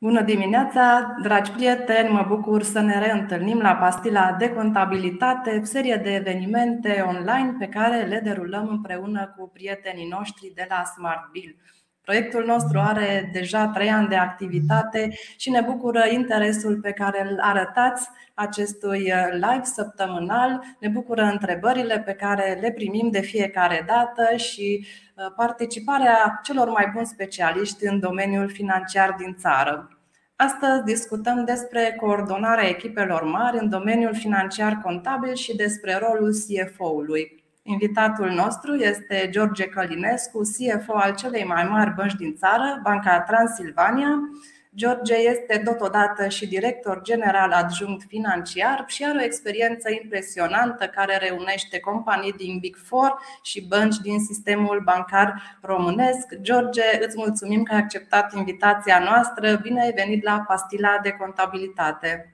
Bună dimineața, dragi prieteni! Mă bucur să ne reîntâlnim la Pastila de Contabilitate, serie de evenimente online pe care le derulăm împreună cu prietenii noștri de la Smart Bill. Proiectul nostru are deja trei ani de activitate și ne bucură interesul pe care îl arătați acestui live săptămânal. Ne bucură întrebările pe care le primim de fiecare dată și uh, participarea celor mai buni specialiști în domeniul financiar din țară. Astăzi discutăm despre coordonarea echipelor mari în domeniul financiar contabil și despre rolul CFO-ului. Invitatul nostru este George Călinescu, CFO al celei mai mari bănci din țară, Banca Transilvania. George este totodată și director general adjunct financiar și are o experiență impresionantă care reunește companii din Big Four și bănci din sistemul bancar românesc. George, îți mulțumim că ai acceptat invitația noastră. Bine ai venit la Pastila de Contabilitate.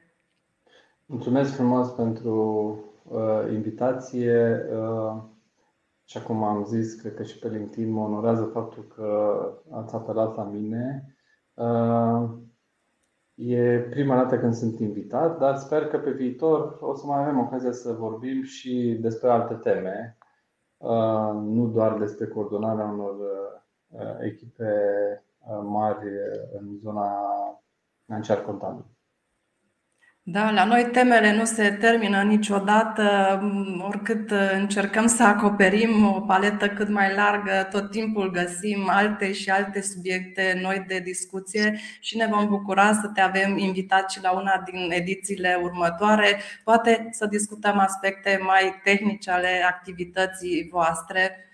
Mulțumesc frumos pentru uh, invitație. Uh, și acum am zis, cred că și pe LinkedIn mă onorează faptul că ați apelat la mine. Uh, e prima dată când sunt invitat, dar sper că pe viitor o să mai avem ocazia să vorbim și despre alte teme, uh, nu doar despre coordonarea unor uh, echipe mari în zona financiar contabil. Da, la noi temele nu se termină niciodată, oricât încercăm să acoperim o paletă cât mai largă, tot timpul găsim alte și alte subiecte noi de discuție și ne vom bucura să te avem invitat și la una din edițiile următoare, poate să discutăm aspecte mai tehnice ale activității voastre.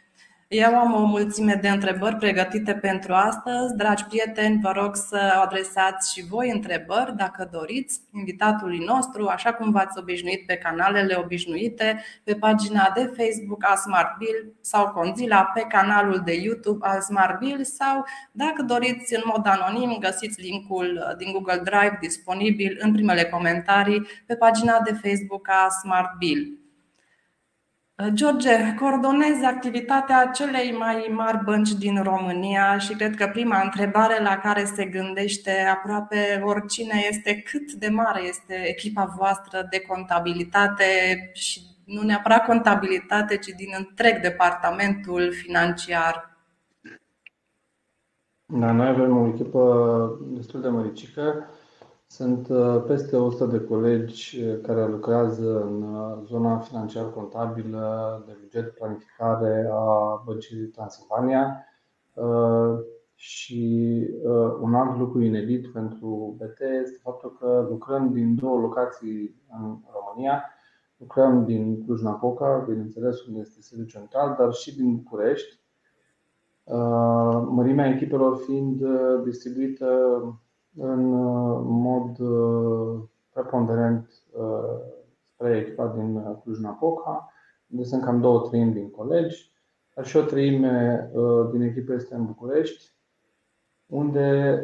Eu am o mulțime de întrebări pregătite pentru astăzi. Dragi prieteni, vă rog să adresați și voi întrebări dacă doriți invitatului nostru, așa cum v-ați obișnuit pe canalele obișnuite, pe pagina de Facebook a Smart Bill sau Conzila, pe canalul de YouTube al Smart Bill sau, dacă doriți în mod anonim, găsiți linkul din Google Drive disponibil în primele comentarii pe pagina de Facebook a Smart Bill. George, coordonezi activitatea celei mai mari bănci din România și cred că prima întrebare la care se gândește aproape oricine este cât de mare este echipa voastră de contabilitate și nu neapărat contabilitate, ci din întreg departamentul financiar. Da, noi avem o echipă destul de măricică. Sunt uh, peste 100 de colegi uh, care lucrează în uh, zona financiar-contabilă de buget planificare a Băncii Transilvania și un alt lucru inedit pentru BT este faptul că lucrăm din două locații în România. Lucrăm din Cluj-Napoca, bineînțeles, unde este sediul central, dar și din București. Mărimea echipelor fiind distribuită în uh, mod uh, preponderent uh, spre echipa din Cluj-Napoca, unde sunt cam două treimi din colegi, dar și o treime din echipă este în București, unde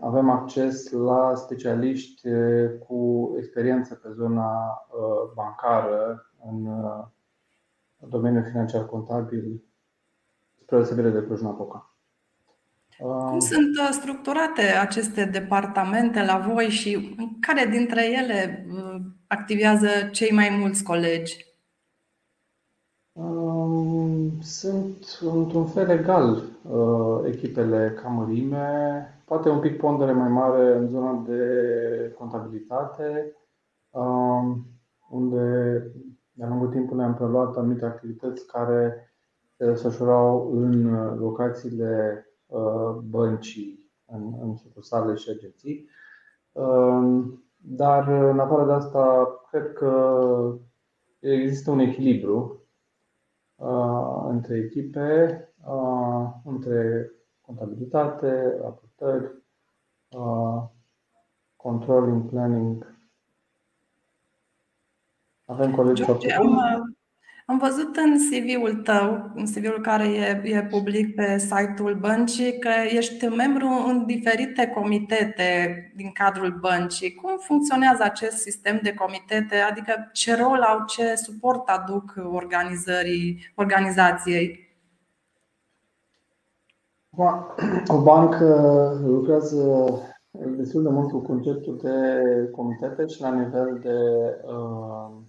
avem acces la specialiști cu experiență pe zona bancară în domeniul financiar contabil, spre deosebire de Cluj-Napoca. Cum sunt uh, structurate aceste departamente la voi și care dintre ele uh, activează cei mai mulți colegi? Um, sunt într-un fel egal uh, echipele ca mărime, poate un pic pondere mai mare în zona de contabilitate, um, unde de-a lungul timpului am preluat anumite activități care se desfășurau în locațiile Uh, băncii în, în sucursale și agenții. Um, dar în afară de asta, cred că există un echilibru uh, între echipe, uh, între contabilitate, raportări, controlling, planning. Avem colegi foarte buni. Am văzut în CV-ul tău, în CV-ul care e, e public pe site-ul băncii, că ești membru în diferite comitete din cadrul băncii. Cum funcționează acest sistem de comitete? Adică ce rol au, ce suport aduc organizării, organizației? O bancă lucrează destul de mult cu conceptul de comitete și la nivel de uh,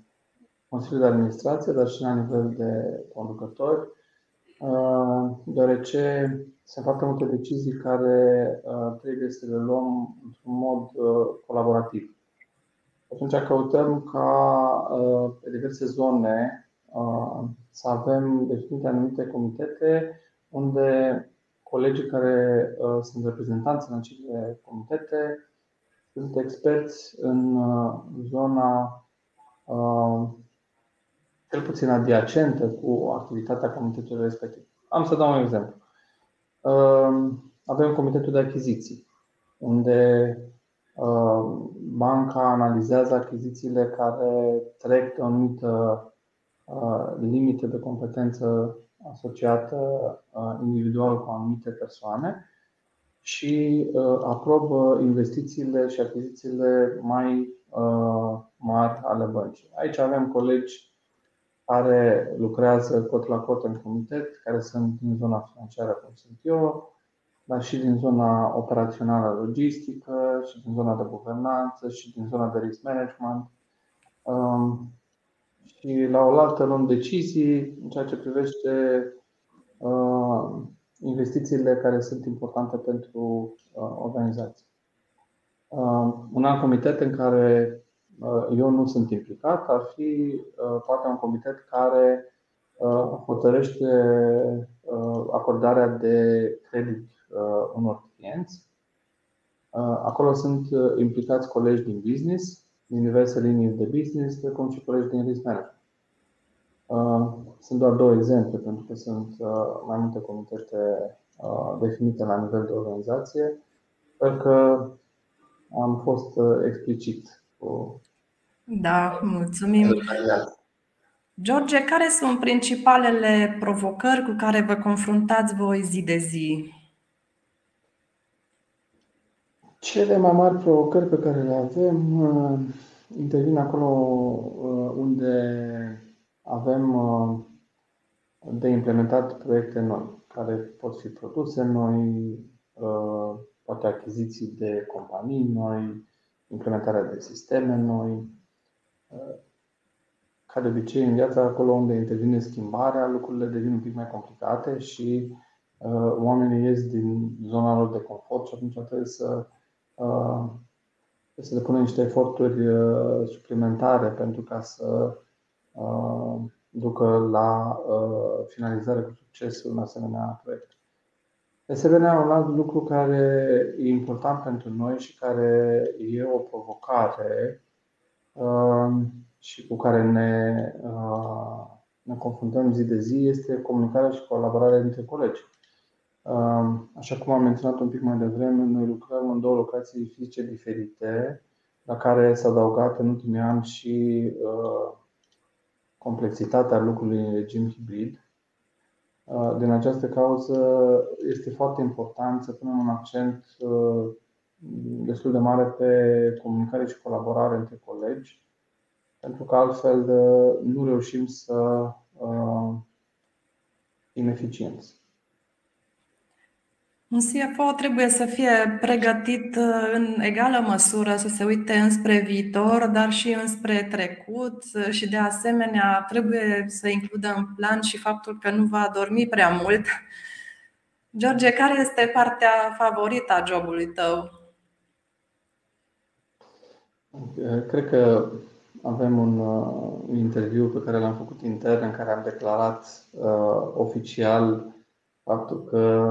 Consiliul de Administrație, dar și la nivel de conducători, uh, deoarece sunt foarte multe decizii care uh, trebuie să le luăm într-un mod uh, colaborativ. Atunci căutăm ca uh, pe diverse zone uh, să avem definite anumite comitete unde colegii care uh, sunt reprezentanți în acele comitete sunt experți în uh, zona uh, cel puțin adiacentă cu activitatea comitetului respectiv. Am să dau un exemplu. Avem comitetul de achiziții, unde banca analizează achizițiile care trec de o anumită limită de competență asociată uh, individual cu anumite persoane și uh, aprobă investițiile și achizițiile mai uh, mari ale băncii. Aici avem colegi care lucrează cot la cot în comitet, care sunt din zona financiară, cum sunt eu, dar și din zona operațională logistică, și din zona de guvernanță, și din zona de risk management. Um, și la o altă luăm decizii în ceea ce privește uh, investițiile care sunt importante pentru uh, organizație. Uh, un alt comitet în care eu nu sunt implicat ar fi poate un comitet care hotărăște acordarea de credit unor clienți. Acolo sunt implicați colegi din business, din diverse linii de business, precum și colegi din risk management. Uh, sunt doar două exemple, pentru că sunt uh, mai multe comitete uh, definite la nivel de organizație. Sper că am fost explicit cu. Da, mulțumim. George, care sunt principalele provocări cu care vă confruntați voi zi de zi? Cele mai mari provocări pe care le avem uh, intervin acolo uh, unde avem uh, de implementat proiecte noi, care pot fi produse noi, poate achiziții de companii noi, implementarea de sisteme noi. Ca de obicei, în viața acolo unde intervine schimbarea, lucrurile devin un pic mai complicate și oamenii ies din zona lor de confort și atunci trebuie să Uh, să depună niște eforturi uh, suplimentare pentru ca să uh, ducă la finalizare cu succes un asemenea proiect. De asemenea, un alt lucru care e important pentru noi și care e o provocare și cu care ne, ne confruntăm zi de zi este comunicarea și colaborarea dintre colegi. Așa cum am menționat un pic mai devreme, noi lucrăm în două locații fizice diferite, la care s-a adăugat în ultimii ani și uh, complexitatea lucrului în regim hibrid. Uh, din această cauză este foarte important să punem un accent uh, destul de mare pe comunicare și colaborare între colegi, pentru că altfel nu reușim să fim eficienți. Un CFO trebuie să fie pregătit uh, în egală măsură să se uite înspre viitor, dar și înspre trecut uh, și de asemenea trebuie să includă în plan și faptul că nu va dormi prea mult. George, care este partea favorită a jobului tău? Cred că avem un uh, interviu pe care l-am făcut intern în care am declarat uh, oficial faptul că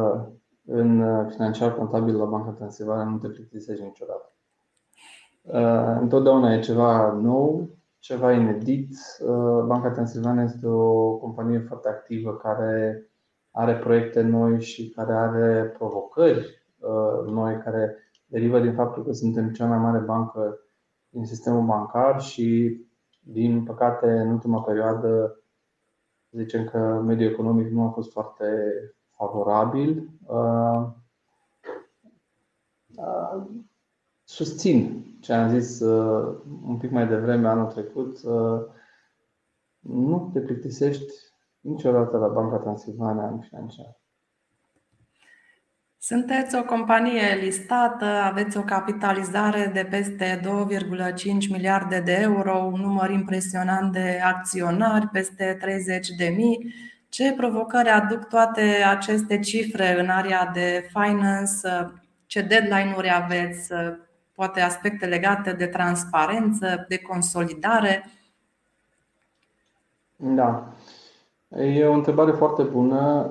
în uh, financiar contabil la Banca Transilvania nu te plictisești niciodată. Uh, întotdeauna e ceva nou, ceva inedit. Uh, Banca Transilvania este o companie foarte activă care are proiecte noi și care are provocări noi care derivă din faptul că suntem cea mai mare bancă din sistemul bancar și, din păcate, în ultima perioadă, zicem că mediul economic nu a fost foarte favorabil. Uh, uh, susțin ce am zis uh, un pic mai devreme anul trecut. Nu te plictisești niciodată la Banca Transilvania în financiar. Sunteți o companie listată, aveți o capitalizare de peste 2,5 miliarde de euro, un număr impresionant de acționari, peste 30 de mii. Ce provocări aduc toate aceste cifre în area de finance? Ce deadline-uri aveți? Poate aspecte legate de transparență, de consolidare? Da. E o întrebare foarte bună.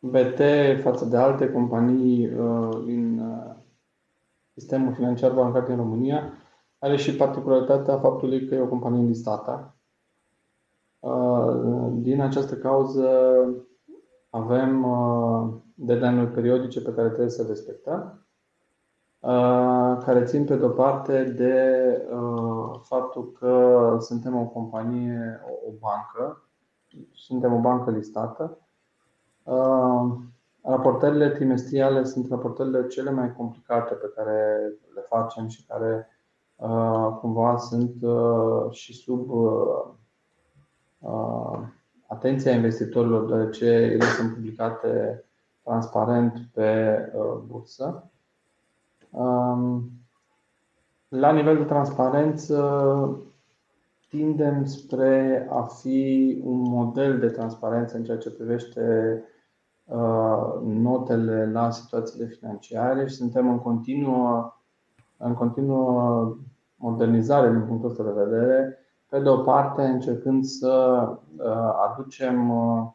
BT față de alte companii uh, din uh, sistemul financiar bancar din România are și particularitatea faptului că e o companie listată. Uh, din această cauză avem deadline-uri periodice pe care trebuie să le respectăm, care țin pe de-o parte de faptul că suntem o companie, o bancă, suntem o bancă listată, Uh, raportările trimestriale sunt raportările cele mai complicate pe care le facem și care uh, cumva sunt uh, și sub atenția investitorilor, deoarece ele sunt publicate transparent pe bursă. Um, la nivel de transparență, tindem spre a fi un model de transparență în ceea ce privește Uh, notele la situațiile financiare și suntem în continuă, în continuă modernizare din punctul ăsta de vedere. Pe de o parte, încercând să uh, aducem uh,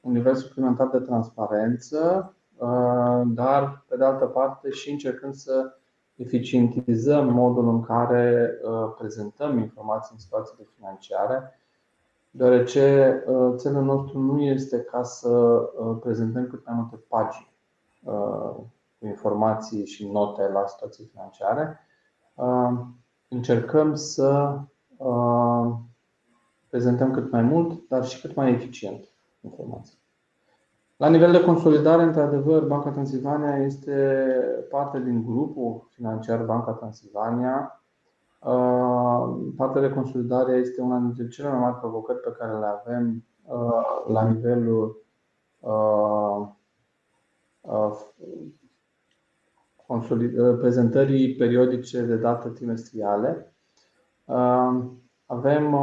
un nivel suplimentar de transparență, dar pe de altă parte și încercând să eficientizăm modul în care prezentăm informații în situațiile financiare deoarece uh, țelul nostru nu este ca să uh, prezentăm cât mai multe pagini uh, cu informații și note la situații financiare. Încercăm să prezentăm cât mai mult, dar și cât mai eficient informații. La nivel de consolidare, într-adevăr, Banca Transilvania este parte din grupul financiar Banca Transilvania, Uh, partea de consolidare este una dintre cele mai mari provocări pe care le avem uh, la nivelul uh, prezentării periodice de date trimestriale. Avem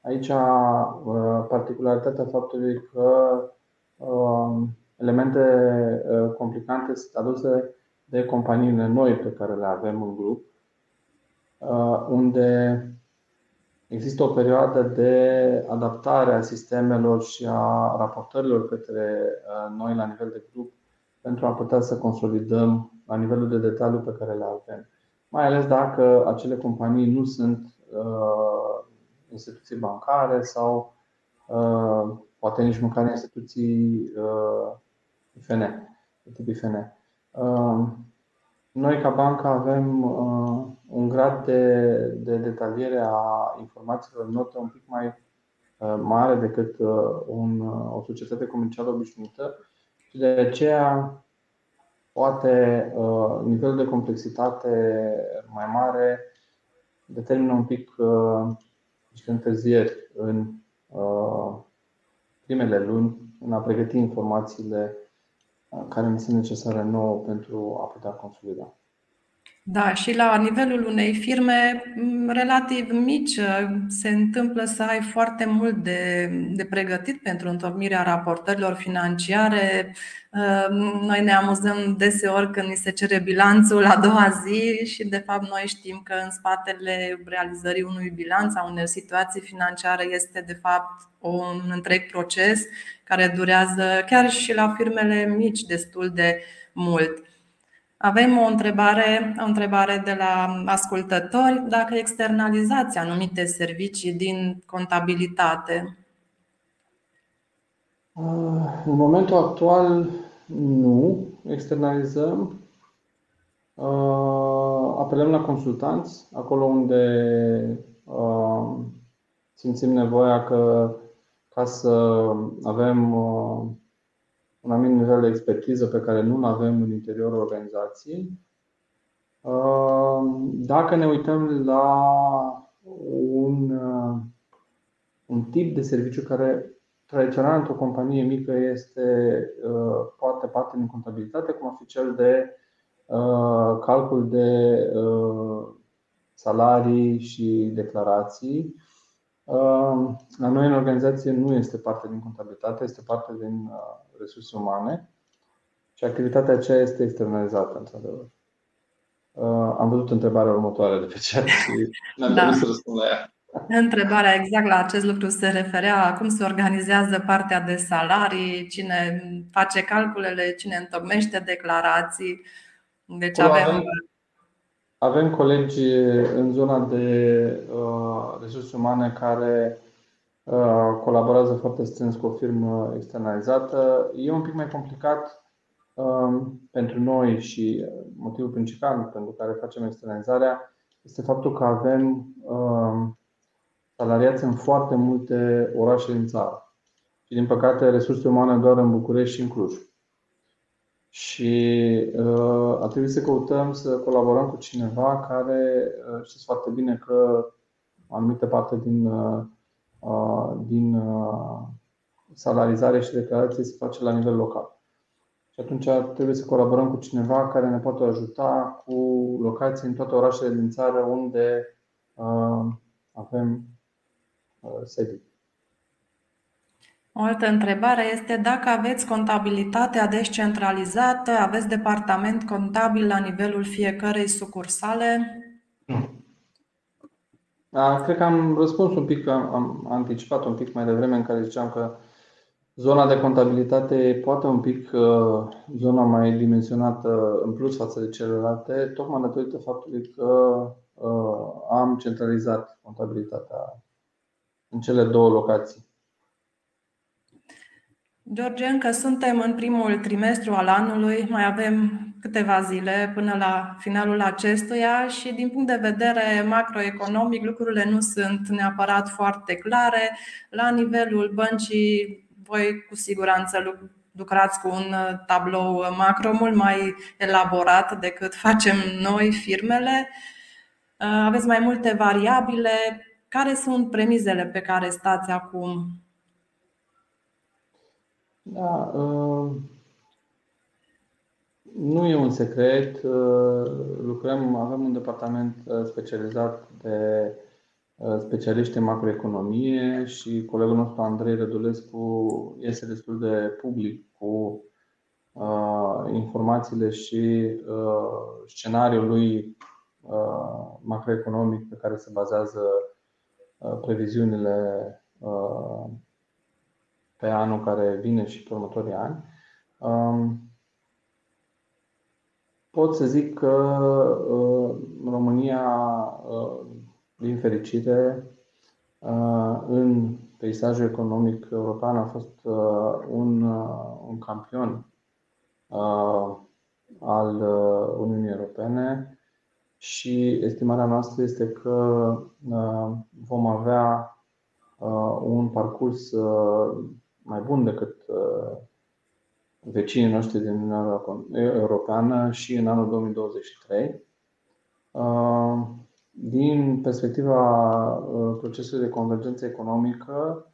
aici particularitatea faptului că elemente complicante sunt aduse de companiile noi pe care le avem în grup Uh, unde există o perioadă de adaptare a sistemelor și a raportărilor către uh, noi la nivel de grup pentru a putea să consolidăm la nivelul de detaliu pe care le avem. Mai ales dacă acele companii nu sunt uh, instituții bancare sau poate nici măcar instituții IFN, de tip IFN. Noi, ca bancă, avem uh, un grad de, de detaliere a informațiilor note un pic mai uh, mare decât uh, un, o societate comercială obișnuită. Și de aceea poate nivelul de complexitate mai mare determină un pic niște întârzieri în primele luni în a pregăti informațiile care mi sunt necesare nouă pentru a putea consolida. Da, și la nivelul unei firme relativ mici se întâmplă să ai foarte mult de, de pregătit pentru întocmirea raportărilor financiare. Noi ne amuzăm deseori când ni se cere bilanțul a doua zi și de fapt noi știm că în spatele realizării unui bilanț a unei situații financiare este de fapt un întreg proces care durează chiar și la firmele mici destul de mult. Avem o întrebare, o întrebare de la ascultători dacă externalizați anumite servicii din contabilitate. În momentul actual nu externalizăm. Apelăm la consultanți acolo unde simțim nevoia că ca să avem un anumit nivel de expertiză pe care nu-l avem în interiorul organizației. Dacă ne uităm la un, un tip de serviciu care tradițional într-o companie mică este poate parte din contabilitate, cum ar fi cel de calcul de salarii și declarații. La noi în organizație nu este parte din contabilitate, este parte din resurse umane și activitatea aceea este externalizată, într-adevăr. Am văzut întrebarea următoare de pe chat și n-am da. să răspund la ea. Întrebarea exact la acest lucru se referea cum se organizează partea de salarii, cine face calculele, cine întocmește declarații. Deci avem, avem avem colegi în zona de uh, resurse umane care uh, colaborează foarte strâns cu o firmă externalizată. E un pic mai complicat uh, pentru noi și motivul principal pentru care facem externalizarea este faptul că avem uh, salariați în foarte multe orașe din țară. Și din păcate resurse umane doar în București și în Cluj și uh, a trebuit să căutăm să colaborăm cu cineva care uh, știți foarte bine că o anumită parte din, uh, uh, din uh, salarizare și declarație se face la nivel local. Și atunci trebuie să colaborăm cu cineva care ne poate ajuta cu locații în toate orașele din țară unde uh, avem uh, sedii. O altă întrebare este dacă aveți contabilitatea descentralizată, aveți departament contabil la nivelul fiecărei sucursale? Nu. Cred că am răspuns un pic, am anticipat un pic mai devreme în care ziceam că zona de contabilitate poate un pic uh, zona mai dimensionată în plus față de celelalte, tocmai datorită faptului că uh, am centralizat contabilitatea în cele două locații. George, încă suntem în primul trimestru al anului, mai avem câteva zile până la finalul acestuia și din punct de vedere macroeconomic lucrurile nu sunt neapărat foarte clare. La nivelul băncii, voi cu siguranță lucrați cu un tablou macro mult mai elaborat decât facem noi, firmele. Aveți mai multe variabile. Care sunt premizele pe care stați acum? Da, uh, nu e un secret. Uh, lucrăm, avem un departament uh, specializat de specialiști în macroeconomie și colegul nostru Andrei Rădulescu este destul de public cu informațiile și scenariul lui macroeconomic pe care se bazează previziunile pe anul care vine și pe următorii ani. Um, pot să zic că uh, România, uh, din fericire, uh, în peisajul economic european a fost un, un campion al Uniunii Europene și estimarea noastră este că vom avea un parcurs mai bun decât uh, vecinii noștri din Uniunea Europeană și în anul 2023. Uh, din perspectiva uh, procesului de convergență economică,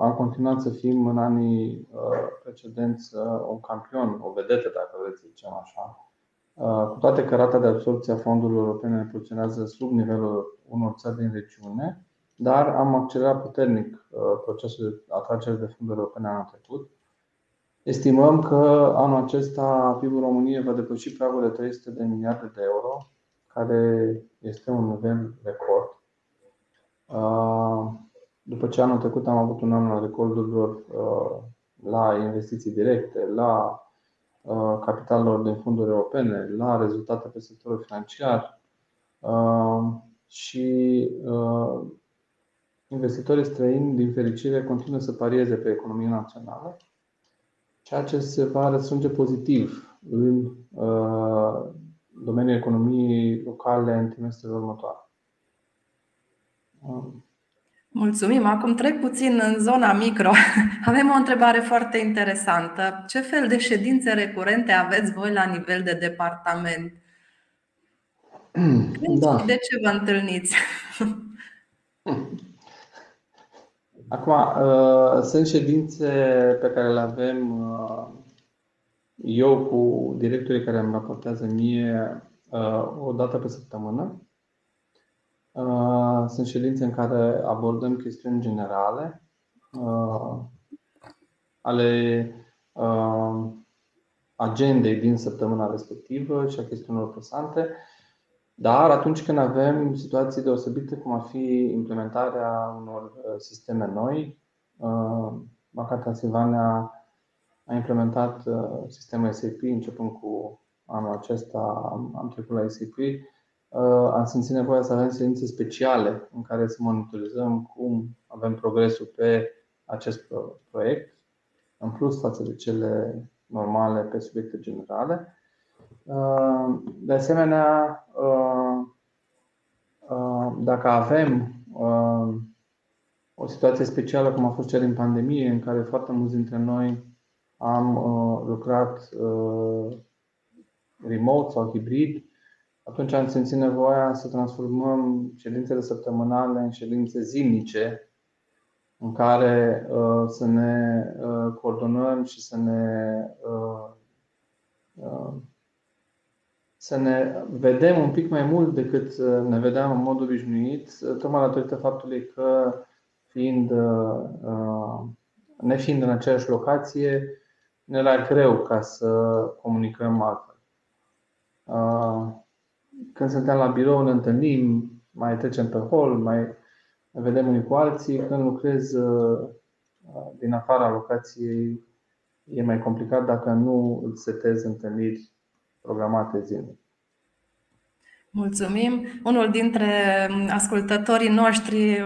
am continuat să fim în anii precedenți un campion, o vedetă, dacă vreți să zicem așa. Cu toate că rata de absorbție a fondurilor europene funcționează sub nivelul unor țări din regiune, dar am accelerat puternic uh, procesul de atragere de fonduri europene anul trecut. Estimăm că anul acesta PIB-ul României va depăși pragul de 300 de miliarde de euro, care este un nivel record. Uh, după ce anul trecut am avut un an al recordurilor uh, la investiții directe, la capitalelor din fonduri europene, la rezultate pe sectorul financiar și investitorii străini, din fericire, continuă să parieze pe economia națională, ceea ce se va răsunge pozitiv în uh, domeniul economiei locale în trimestrul următoare. Mulțumim. Acum trec puțin în zona micro. Avem o întrebare foarte interesantă. Ce fel de ședințe recurente aveți voi la nivel de departament? Da. De ce vă întâlniți? Acum, sunt ședințe pe care le avem eu cu directorii care îmi raportează mie o dată pe săptămână. Sunt ședințe în care abordăm chestiuni generale ale agendei din săptămâna respectivă și a chestiunilor presante. Dar atunci când avem situații deosebite, cum ar fi implementarea unor uh, sisteme noi, uh, Banca Transilvania a implementat uh, sistemul SAP începând cu anul acesta, am trecut la SAP, am simțit nevoia să avem sedințe speciale în care să monitorizăm cum avem progresul pe acest proiect, în plus față de cele normale pe subiecte generale. De asemenea, dacă avem o situație specială cum a fost cea din pandemie, în care foarte mulți dintre noi am lucrat remote sau hibrid, atunci am simțit nevoia să transformăm ședințele săptămânale în ședințe zilnice, în care să ne coordonăm și să ne să ne vedem un pic mai mult decât uh, ne vedeam în mod obișnuit, uh, tocmai datorită faptului că fiind, uh, nefiind în aceeași locație, ne era greu ca să comunicăm altfel. Când suntem la birou ne întâlnim, mai trecem pe hol, mai ne vedem unii cu alții. Când lucrez din afara locației, e mai complicat dacă nu îți setezi întâlniri programate zilnic. Mulțumim. Unul dintre ascultătorii noștri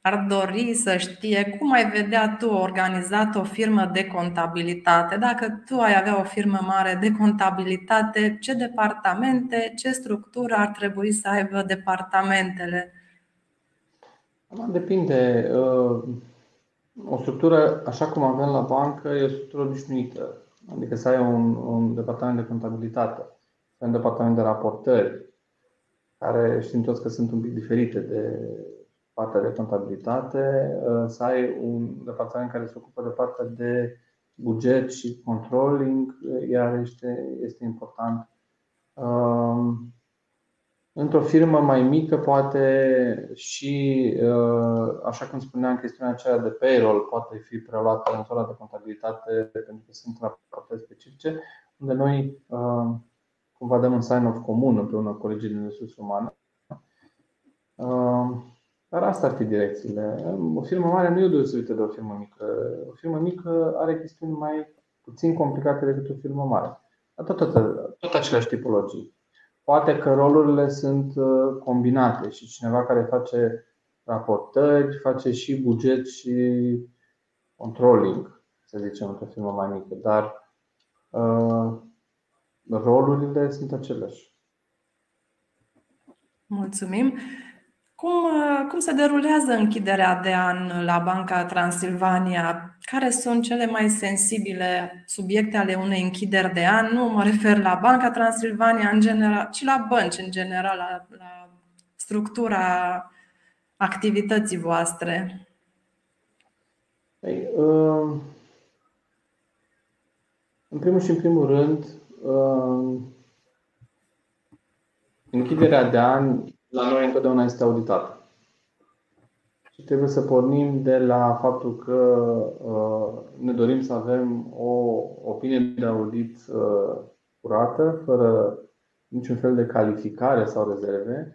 ar dori să știe cum ai vedea tu organizat o firmă de contabilitate. Dacă tu ai avea o firmă mare de contabilitate, ce departamente, ce structură ar trebui să aibă departamentele? Depinde. Uh, o structură, așa cum avem la bancă, e o structură obișnuită. Adică să ai un, un departament de contabilitate, să ai un departament de raportări, care știm toți că sunt un pic diferite de partea de contabilitate, să ai un departament care se ocupă de partea de buget și controlling, iar este, este important. Um, într-o firmă mai mică, poate și, uh, așa cum spuneam, chestiunea aceea de payroll poate fi preluată în zona de contabilitate pentru că sunt rapoarte specifice, unde noi uh, cumva dăm un sign-off comun împreună cu colegii din resurse umane. Uh, dar asta ar fi direcțiile. O firmă mare nu e deosebită de o firmă mică. O firmă mică are chestiuni mai puțin complicate decât o firmă mare. Tot, tot, tot aceleași tipologii. Poate că rolurile sunt uh, combinate și cineva care face raportări, face și buget și controlling, să zicem, într-o firmă mai mică, dar uh, rolurile sunt aceleași. Mulțumim. Cum, uh, cum se derulează închiderea de an la Banca Transilvania? Care sunt cele mai sensibile subiecte ale unei închideri de an? Nu mă refer la Banca Transilvania în general, ci la bănci în general, la, la structura activității voastre. Ei, uh, în primul și în primul rând, uh, închiderea de an la noi întotdeauna este auditată. Și trebuie să pornim de la faptul că uh, ne dorim să avem o opinie de audit uh, curată, fără niciun fel de calificare sau rezerve.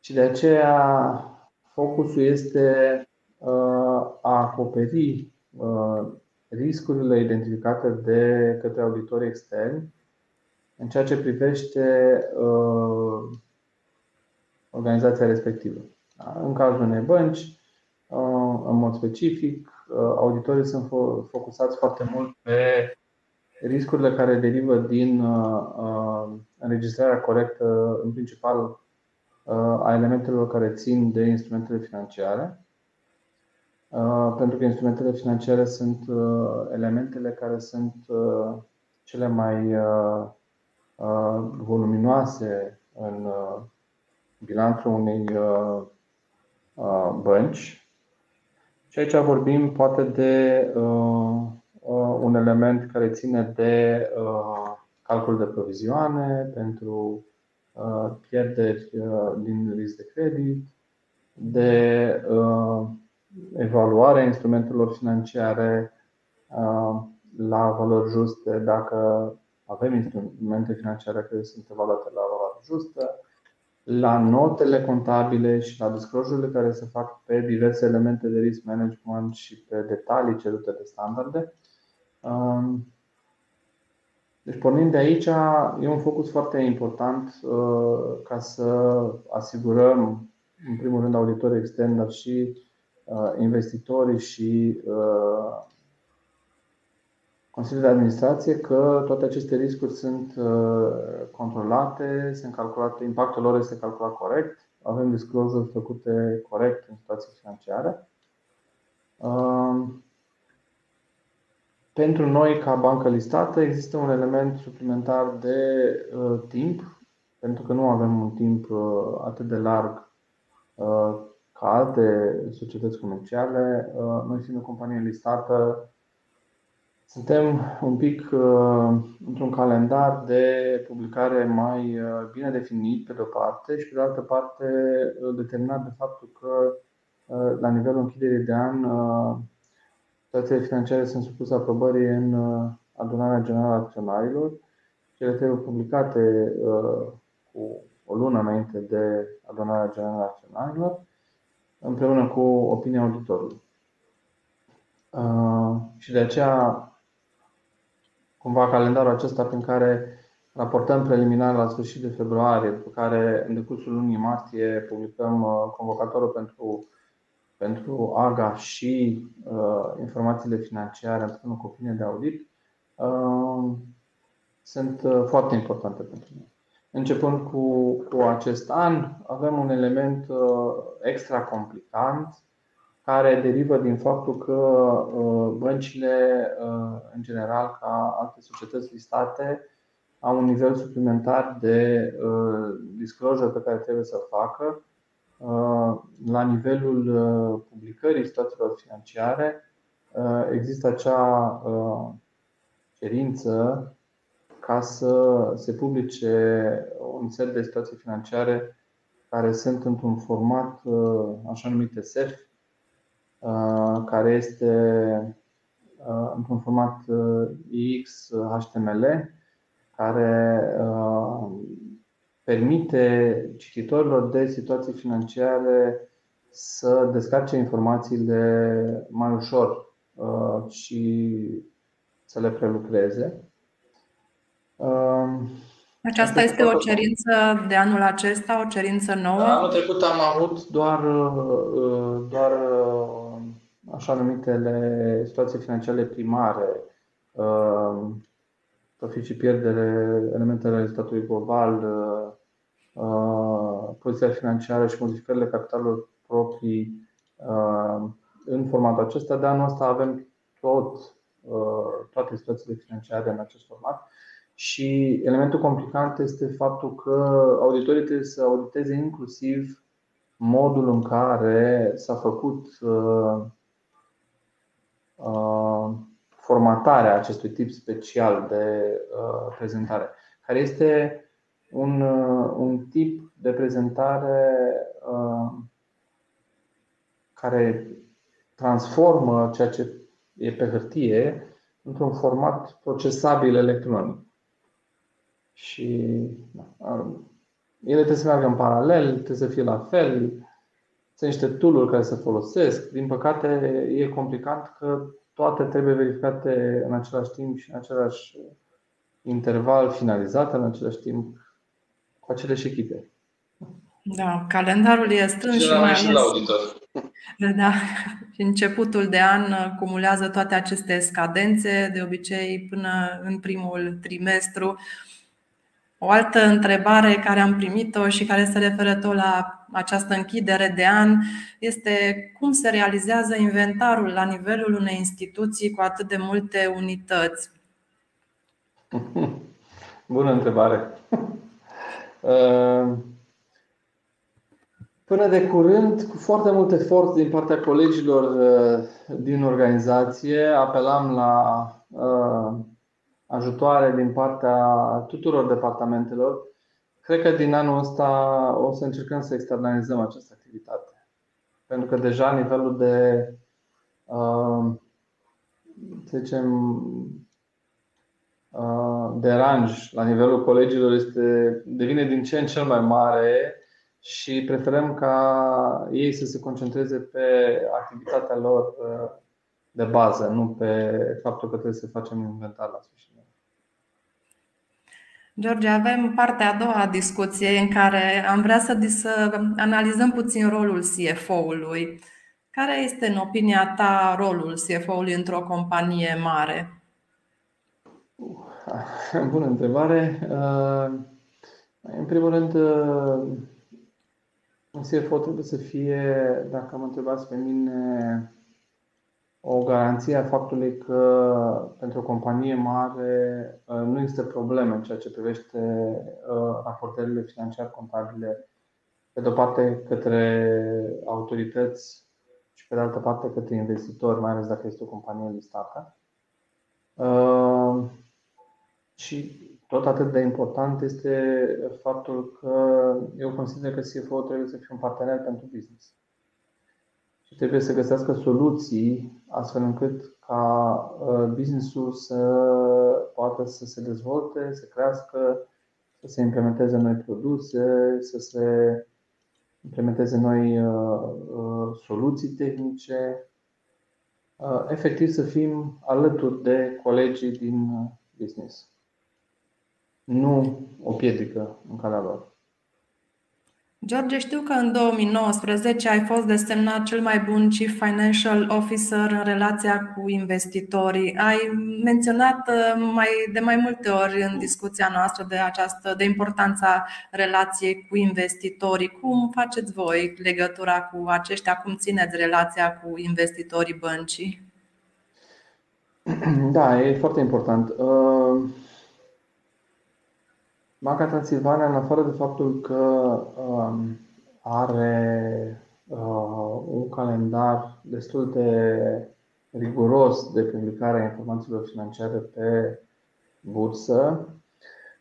Și de aceea focusul este uh, a acoperi riscurile identificate de către auditorii externi în ceea ce privește organizația respectivă. În cazul unei bănci, uh, în mod specific, uh, auditorii sunt focusați foarte mult pe riscurile care derivă din uh, înregistrarea corectă, în principal, a elementelor care țin de instrumentele financiare. Pentru că instrumentele financiare sunt elementele care sunt cele mai voluminoase în bilanțul unei uh, uh, bănci. Și aici vorbim poate de uh, uh, un element care ține de uh, calcul de provizioane pentru uh, pierderi uh, din risc de credit, de uh, evaluarea instrumentelor financiare uh, la valori juste dacă avem instrumente financiare care sunt evaluate la valoare justă, la notele contabile și la disclosure care se fac pe diverse elemente de risk management și pe detalii cerute de standarde. Um, deci, pornind de aici, e un focus foarte important uh, ca să asigurăm, în primul rând, auditorii externi, dar și uh, investitorii și uh, Consiliul de Administrație că toate aceste riscuri sunt uh, controlate, sunt calculate, impactul lor este calculat corect, avem disclosure făcute corect în situații financiare. Um, pentru noi, ca bancă listată, există un element suplimentar de uh, timp, pentru că nu avem un timp uh, atât de larg ca alte societăți comerciale. Noi, fiind o companie listată, suntem un pic uh, într-un calendar de publicare mai uh, bine definit, pe de-o parte, și pe de altă parte uh, determinat de faptul că la nivelul închiderii de an situațiile financiare sunt supuse aprobării în adunarea generală a acționarilor. Cele trebuie publicate cu o lună înainte de adunarea generală a acționarilor, împreună cu opinia auditorului. Și de aceea cumva calendarul acesta prin care raportăm preliminar la sfârșit de februarie, după care în decursul lunii martie publicăm uh, convocatorul pentru, pentru AGA și uh, informațiile financiare împreună cu opinie de audit, uh, sunt uh, foarte importante pentru noi. Începând cu, cu acest an, avem un element uh, extra complicant care derivă din faptul că uh, băncile, uh, în general, ca alte societăți listate, au un nivel suplimentar de uh, disclosure pe care trebuie să facă la nivelul publicării situațiilor financiare. Există acea cerință ca să se publice un set de situații financiare care sunt într-un format așa numite SEF, Uh, care este uh, într-un format uh, X HTML, care permite cititorilor de situații financiare să descarce informațiile mai ușor și să le prelucreze. Aceasta deci este o cerință de anul acesta, o cerință nouă? Anul trecut am avut doar, doar așa numitele situații financiare primare, uh, profit și pierdere, elementele rezultatului global, uh, poziția financiară și modificările capitalului proprii uh, în formatul acesta. De anul ăsta avem tot, toate situațiile financiare în acest format. Și elementul complicant este faptul că auditorii trebuie să auditeze inclusiv modul în care s-a făcut Uh, formatarea acestui tip special de uh, prezentare, care este un, uh, un tip de prezentare care transformă ceea ce e pe hârtie într-un format procesabil electronic. Și ele trebuie să meargă în paralel, trebuie să fie la fel, sunt niște tool care se folosesc. Din păcate, e complicat că toate trebuie verificate în același timp și în același interval finalizat, în același timp cu aceleași echipe. Da, calendarul e strâns și, și mai ales. La auditor. Da, și începutul de an cumulează toate aceste scadențe, de obicei până în primul trimestru. O altă întrebare care am primit-o și care se referă tot la această închidere de an este cum se realizează inventarul la nivelul unei instituții cu atât de multe unități? Bună întrebare. Până de curând, cu foarte mult efort din partea colegilor uh, din organizație, apelam la uh, ajutoare din partea tuturor departamentelor. Cred că din anul ăsta o să încercăm să externalizăm această activitate. Pentru că deja nivelul de, uh, să zicem, deranj la nivelul colegilor este, devine din ce în cel mai mare și preferăm ca ei să se concentreze pe activitatea lor uh, de bază, nu pe faptul că trebuie să facem inventar la sfârșit. George, avem partea a doua a discuției în care am vrea să, să analizăm puțin rolul CFO-ului. Care este, în opinia ta, rolul CFO-ului într-o companie mare? Bună întrebare. Uh, în primul rând, uh, un CFO trebuie să fie, dacă mă întrebați pe mine, o garanție a faptului că pentru o companie mare uh, nu există probleme în ceea ce privește uh, raportările financiar contabile, pe de o parte către autorități și pe de altă parte către investitori, mai ales dacă este o companie listată. Uh, și tot atât de important este faptul că eu consider că CFO trebuie să fie un partener pentru business. Și trebuie să găsească soluții astfel încât ca uh, businessul să poată să se dezvolte, să crească, să se implementeze noi produse, să se implementeze noi uh, uh, soluții tehnice, efectiv să fim alături de colegii din business nu o piedică în calea lor. George, știu că în 2019 ai fost desemnat cel mai bun Chief Financial Officer în relația cu investitorii. Ai menționat uh, mai, de mai multe ori în discuția noastră de această de importanța relației cu investitorii. Cum faceți voi legătura cu aceștia? Cum țineți relația cu investitorii băncii? Da, e foarte important. Uh Banca Transilvania, în afară de faptul că um, are uh, un calendar destul de riguros de publicare a informațiilor financiare pe bursă,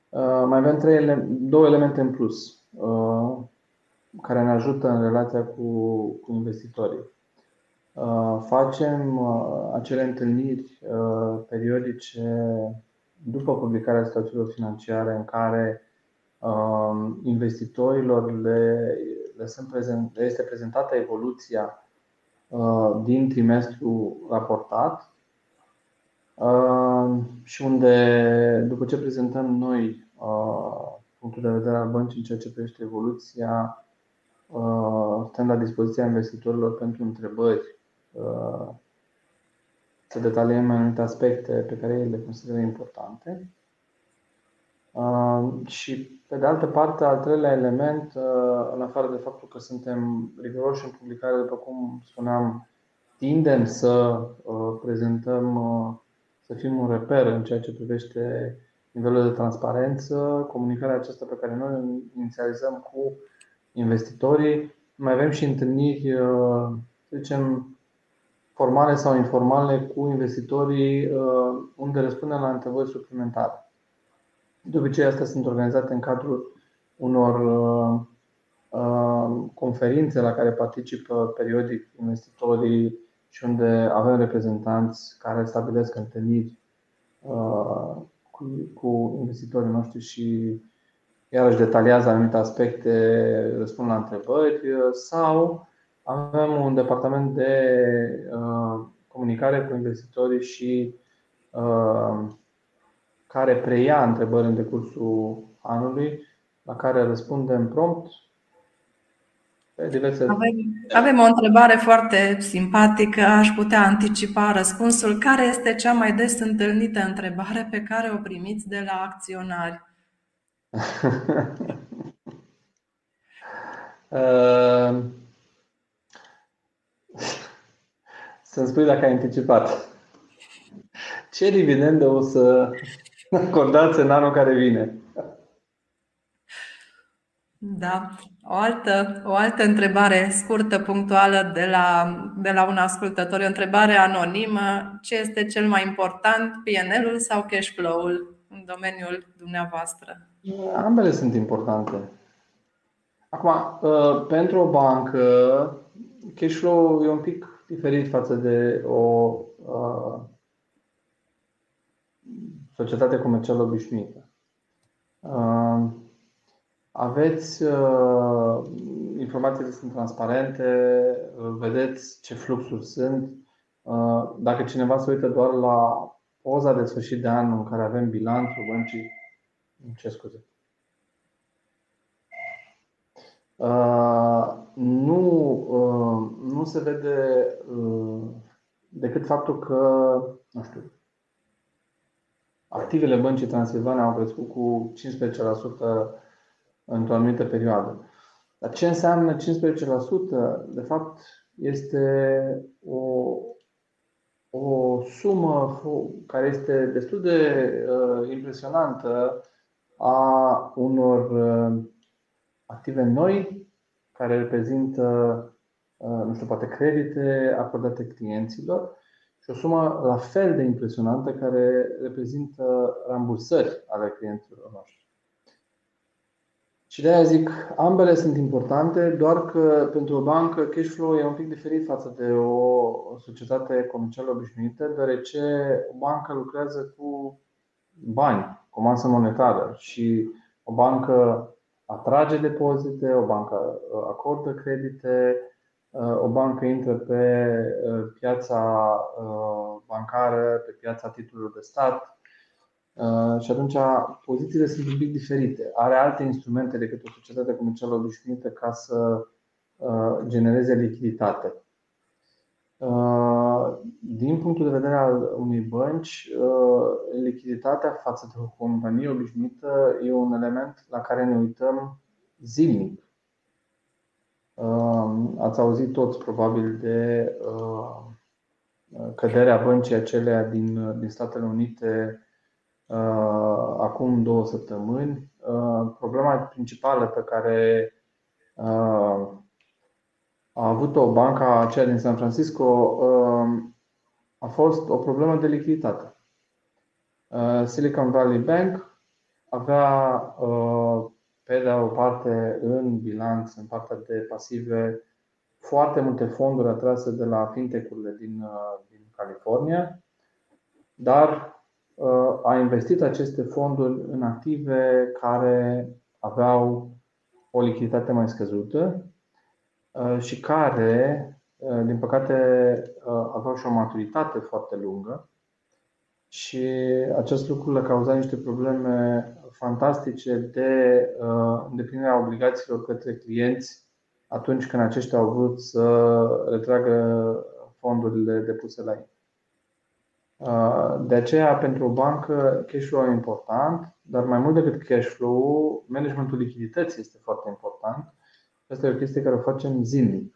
uh, mai avem trei ele- două elemente în plus uh, care ne ajută în relația cu, cu investitorii. Uh, facem uh, acele întâlniri uh, periodice după publicarea statutelor financiare în care um, investitorilor le, le, sunt prezent, le este prezentată evoluția uh, din trimestru raportat uh, și unde, după ce prezentăm noi uh, punctul de vedere al băncii în ceea ce privește evoluția, stăm la dispoziția investitorilor pentru întrebări să detaliem mai multe aspecte pe care ei le consideră importante. Uh, și, pe de altă parte, al treilea element, uh, în afară de faptul că suntem riguroși în publicare, după cum spuneam, tindem să uh, prezentăm, să fim un reper în ceea ce privește nivelul de transparență, comunicarea aceasta pe care noi inițializăm cu investitorii. Mai avem și întâlniri, să zicem, formale sau informale cu investitorii uh, unde răspundem la întrebări suplimentare. De obicei, astea sunt organizate în cadrul unor uh, uh, conferințe la care participă periodic investitorii și unde avem reprezentanți care stabilesc întâlniri cu investitorii noștri și iarăși detaliază anumite aspecte, răspund la întrebări sau avem un departament de uh, comunicare cu investitorii și uh, care preia întrebări în decursul anului, la care răspundem prompt. Diverse... Avem, avem o întrebare foarte simpatică, aș putea anticipa răspunsul. Care este cea mai des întâlnită întrebare pe care o primiți de la acționari? uh... Să-mi spui dacă ai anticipat. Ce dividende o să acordați în anul care vine? Da. O altă, o altă întrebare scurtă, punctuală de la, de la un ascultător, o întrebare anonimă. Ce este cel mai important, PNL-ul sau cash flow-ul în domeniul dumneavoastră? Ambele sunt importante. Acum, uh, pentru o bancă, cash flow e un pic diferit față de o uh, societate comercială obișnuită. Uh, aveți informațiile sunt transparente, vedeți ce fluxuri sunt. Dacă cineva se uită doar la poza de sfârșit de an în care avem bilanțul băncii, ce scuze, Uh, nu, uh, nu se vede uh, decât faptul că, nu știu, activele băncii Transilvania au crescut cu 15% într-o anumită perioadă. Dar ce înseamnă 15%? De fapt, este o, o sumă care este destul de uh, impresionantă a unor uh, active noi care reprezintă, uh, nu știu, poate credite acordate clienților și o sumă la fel de impresionantă care reprezintă rambursări ale clienților noștri. Și de aia zic, ambele sunt importante, doar că pentru o bancă cash flow e un pic diferit față de o societate comercială obișnuită, deoarece o bancă lucrează cu bani, cu masă monetară și o bancă atrage depozite, o bancă uh, acordă credite, uh, o bancă intră pe uh, piața bancară, pe piața titlurilor de stat și atunci pozițiile sunt un pic diferite. Are alte instrumente decât o societate comercială obișnuită ca să genereze lichiditate. Din punctul de vedere al unei bănci, uh, lichiditatea față de o companie obișnuită e un element la care ne uităm zilnic. Uh, ați auzit toți probabil de uh, căderea băncii acelea din, din Statele Unite acum două săptămâni. Problema principală pe care a avut-o banca aceea din San Francisco um, a fost o problemă de lichiditate. Uh, Silicon Valley Bank avea uh, pe de o parte în bilanț, în partea de pasive, foarte multe fonduri atrase de la fintech-urile din, uh, din California, dar a investit aceste fonduri în active care aveau o lichiditate mai scăzută Uh, și care, uh, din păcate, uh, aveau și o maturitate foarte lungă și acest lucru le cauza niște probleme fantastice de îndeplinirea obligațiilor către clienți atunci când aceștia au vrut să retragă fondurile depuse la ei. De aceea, pentru o bancă, cash flow e important, dar mai mult decât cash flow, managementul lichidității este foarte important Asta e o chestie care o facem zilnic.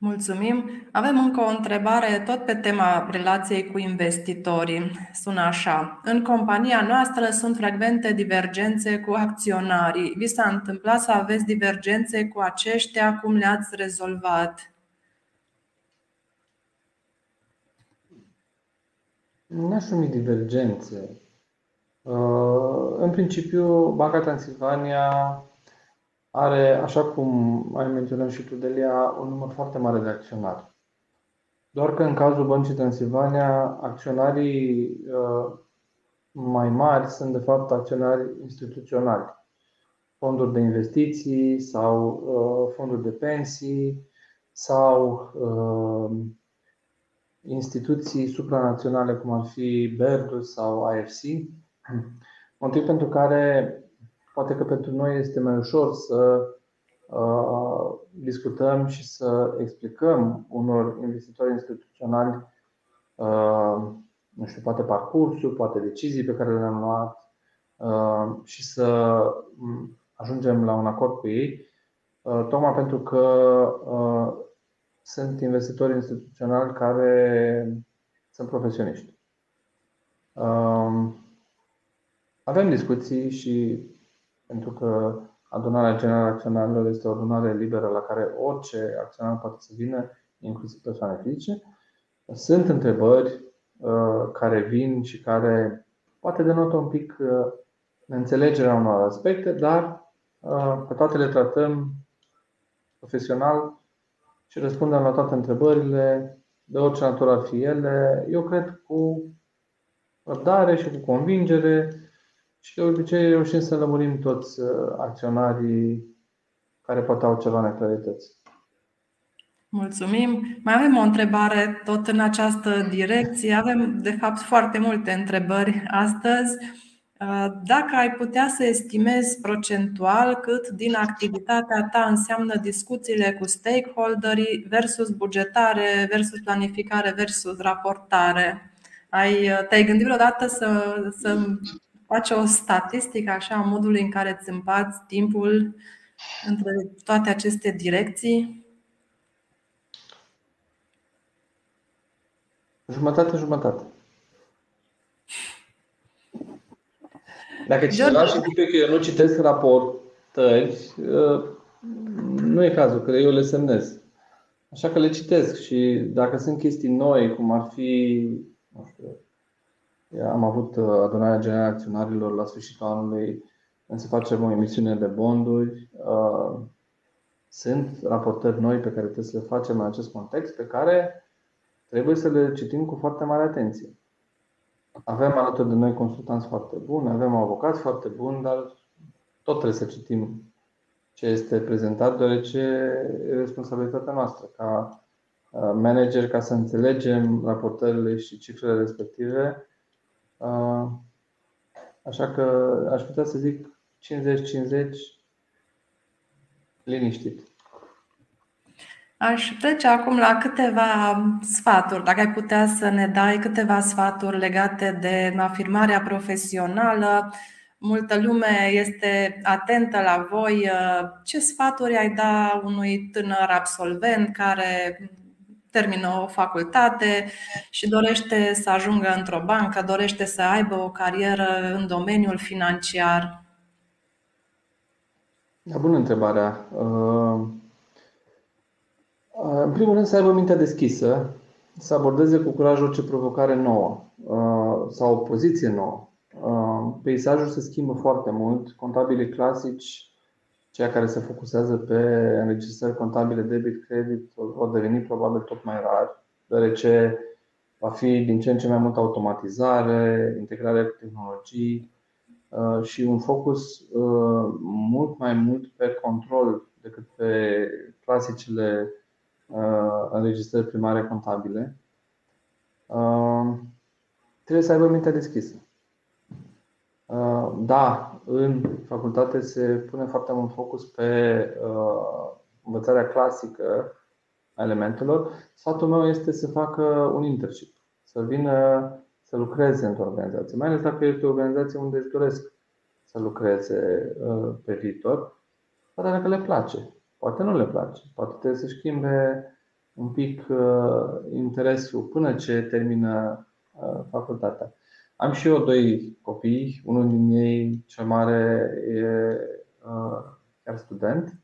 Mulțumim. Avem încă o întrebare tot pe tema relației cu investitorii. Sună așa. În compania noastră sunt frecvente divergențe cu acționarii. Vi s-a întâmplat să aveți divergențe cu aceștia? Cum le-ați rezolvat? Nu aș numi divergențe. Uh, în principiu, Banca Transilvania are, așa cum ai menționat și tu, Delia, un număr foarte mare de acționari. Doar că în cazul Băncii Transilvania, acționarii uh, mai mari sunt de fapt acționari instituționali. Fonduri de investiții sau uh, fonduri de pensii sau instituții supranaționale cum ar fi Berdus sau AFC Motiv pentru care poate că pentru noi este mai ușor să uh, discutăm și să explicăm unor investitori instituționali uh, nu știu, poate parcursul, poate decizii pe care le-am luat uh, și să ajungem la un acord cu ei, uh, tocmai pentru că uh, sunt investitori instituționali care sunt profesioniști. Uh, avem discuții și pentru că adunarea generală acționarilor este o adunare liberă la care orice acționar poate să vină, inclusiv persoane fizice. Sunt întrebări uh, care vin și care poate denotă un pic uh, neînțelegerea unor aspecte, dar uh, pe toate le tratăm profesional și răspundem la toate întrebările, de orice natură ar fi ele, eu cred cu răbdare și cu convingere și de obicei reușim să lămurim toți uh, acționarii care poate au ceva neclarități. Mulțumim. Mai avem o întrebare tot în această direcție. Avem, de fapt, foarte multe întrebări astăzi. Uh, dacă ai putea să estimezi procentual cât din activitatea ta înseamnă discuțiile cu stakeholderii versus bugetare, versus planificare, versus raportare, ai, uh, te-ai gândit vreodată să, să faci o statistică așa a modului în care îți împați timpul între toate aceste direcții? Jumătate, jumătate. Dacă cineva și zice că eu nu citesc raportări, uh, nu e cazul, că eu le semnez. Așa că le citesc și dacă sunt chestii noi, cum ar fi, nu știu, am avut uh, adunarea generală acționarilor la sfârșitul anului, când se face o emisiune de bonduri. Uh, sunt raportări noi pe care trebuie să le facem în acest context, pe care trebuie să le citim cu foarte mare atenție. Avem alături de noi consultanți foarte buni, avem avocați foarte buni, dar tot trebuie să citim ce este prezentat, deoarece e responsabilitatea noastră ca uh, manager ca să înțelegem raportările și cifrele respective. Uh, așa că aș putea să zic 50-50 liniștit. Aș trece acum la câteva sfaturi, dacă ai putea să ne dai câteva sfaturi legate de afirmarea profesională. Multă lume este atentă la voi. Ce sfaturi ai da unui tânăr absolvent care termină o facultate și dorește să ajungă într-o bancă, dorește să aibă o carieră în domeniul financiar? Da, bună întrebarea. Uh, în primul rând să aibă mintea deschisă, să abordeze cu curaj orice provocare nouă uh, sau o poziție nouă. Uh, peisajul se schimbă foarte mult. Contabilii clasici, cei care se focusează pe înregistrări contabile debit-credit, vor deveni probabil tot mai rar, deoarece va fi din ce în ce mai multă automatizare, integrare cu tehnologii uh, și un focus mult mai mult pe control decât pe clasicele Uh, înregistrări primare contabile, uh, trebuie să aibă mintea deschisă. Uh, da, în facultate se pune foarte mult focus pe învățarea clasică a elementelor. Sfatul meu este să facă un internship, să vină să lucreze într-o organizație, mai ales dacă este o organizație unde își doresc să lucreze pe viitor, dar dacă le place. Poate nu le place, poate trebuie să schimbe un pic uh, interesul până ce termină uh, facultatea. Am și eu doi copii, unul din ei, cel mare, e uh, chiar student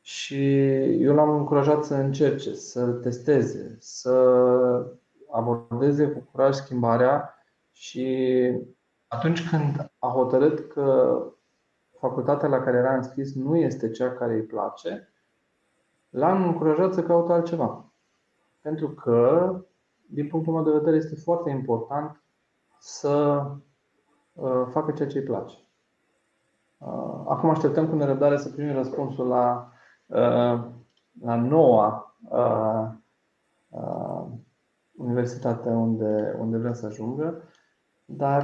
și eu l-am încurajat să încerce, să testeze, să abordeze cu curaj schimbarea și atunci când a hotărât că facultatea la care era înscris nu este cea care îi place, l-am încurajat să caute altceva. Pentru că, din punctul meu de vedere, este foarte important să uh, facă ceea ce îi place. Uh, acum așteptăm cu nerăbdare să primim răspunsul la, uh, la noua universitate unde, unde vrea să ajungă. Dar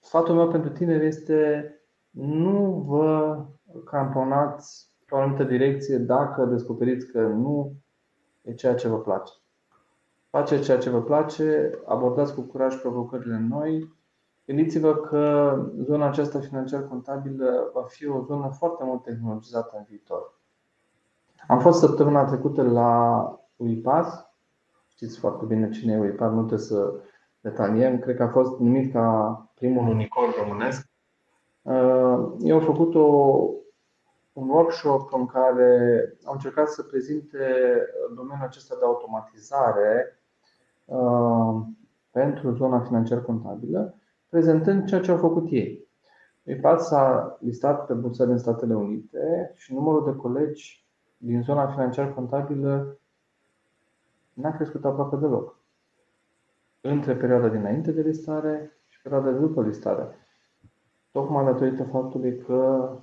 sfatul meu pentru tineri este nu vă cramponați pe o anumită direcție dacă descoperiți că nu e ceea ce vă place. Faceți ceea ce vă place, abordați cu curaj provocările noi. Gândiți-vă că zona aceasta financiar-contabilă va fi o zonă foarte mult tehnologizată în viitor. Am fost săptămâna trecută la UiPath. Știți foarte bine cine e UiPath, nu trebuie să detaliem. Cred că a fost numit ca primul unicorn românesc. Eu am făcut o, un workshop în care am încercat să prezinte domeniul acesta de automatizare pentru zona financiar contabilă, prezentând ceea ce au făcut ei. PayPal s-a listat pe bursa din Statele Unite și numărul de colegi din zona financiar contabilă n-a crescut aproape deloc. Între perioada dinainte de listare și perioada de după listare. Tocmai datorită faptului că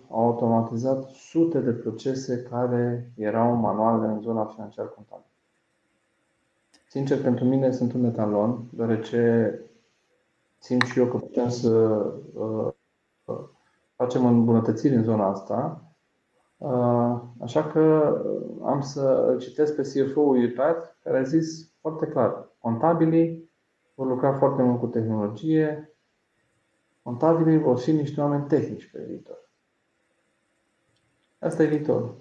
au automatizat sute de procese care erau manuale în zona financiar contabilă. Sincer, pentru mine sunt un etalon, deoarece simt și eu că putem să uh, facem îmbunătățiri în zona asta. Uh, așa că am să citesc pe CFO-ul UiPath, care a zis foarte clar, contabilii vor lucra foarte mult cu tehnologie, contabilii vor fi niște oameni tehnici pe viitor. Asta e viitorul.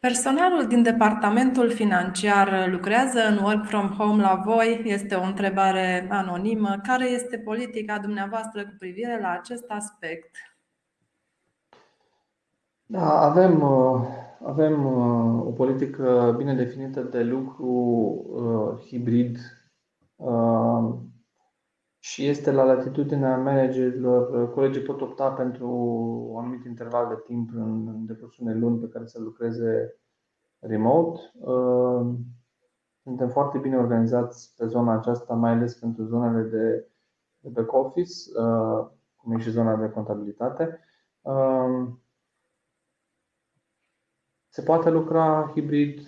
Personalul din departamentul financiar lucrează în work from home la voi? Este o întrebare anonimă. Care este politica dumneavoastră cu privire la acest aspect? Da, avem, uh, avem uh, o politică bine definită de lucru uh, hibrid și este la latitudinea managerilor. Colegii pot opta pentru un anumit interval de timp în decursul unei luni pe care să lucreze remote. Uh, suntem foarte bine organizați pe zona aceasta, mai ales pentru zonele de, de back office, uh, cum e și zona de contabilitate. Uh, se poate lucra hibrid.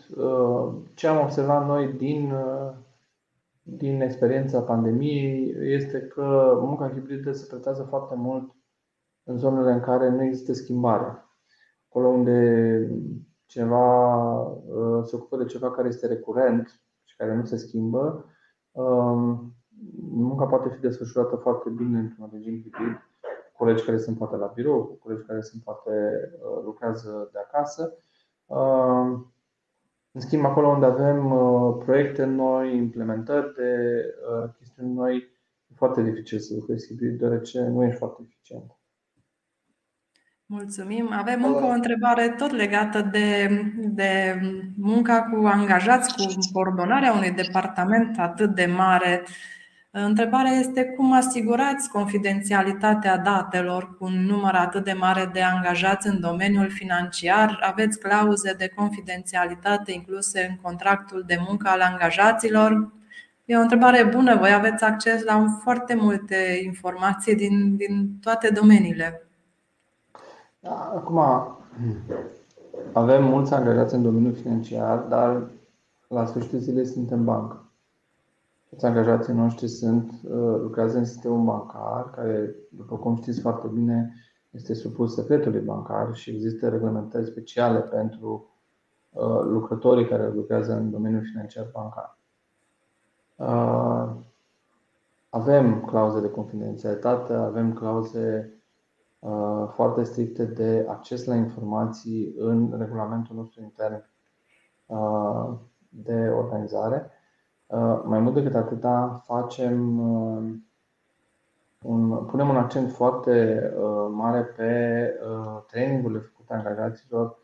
Ce am observat noi din din experiența pandemiei este că munca hibridă se pretează foarte mult în zonele în care nu există schimbare. Acolo unde ceva uh, se ocupă de ceva care este recurent și care nu se schimbă, um, munca poate fi desfășurată foarte bine într-un regim hibrid, colegi care sunt poate la birou, colegi care sunt poate uh, lucrează de acasă. Um, în schimb, acolo unde avem uh, proiecte noi, implementări de uh, chestiuni noi, e foarte dificil să lucrezi hibrid, deoarece nu ești foarte eficient. Mulțumim. Avem încă o întrebare tot legată de, de munca cu angajați, cu coordonarea unui departament atât de mare. Întrebarea este cum asigurați confidențialitatea datelor cu un număr atât de mare de angajați în domeniul financiar? Aveți clauze de confidențialitate incluse în contractul de muncă al angajaților? E o întrebare bună. Voi aveți acces la foarte multe informații din, din toate domeniile. Da, acum, avem mulți angajați în domeniul financiar, dar la sfârșitul zilei suntem bancă. Toți angajații noștri sunt, uh, lucrează în sistemul bancar, care, după cum știți foarte bine, este supus secretului bancar și există reglementări speciale pentru uh, lucrătorii care lucrează în domeniul financiar bancar. Uh, avem clauze de confidențialitate, avem clauze foarte stricte de acces la informații în regulamentul nostru intern de organizare. Uh, mai mult decât atâta, facem uh, un, punem un accent foarte uh, mare pe trainingurile făcute angajaților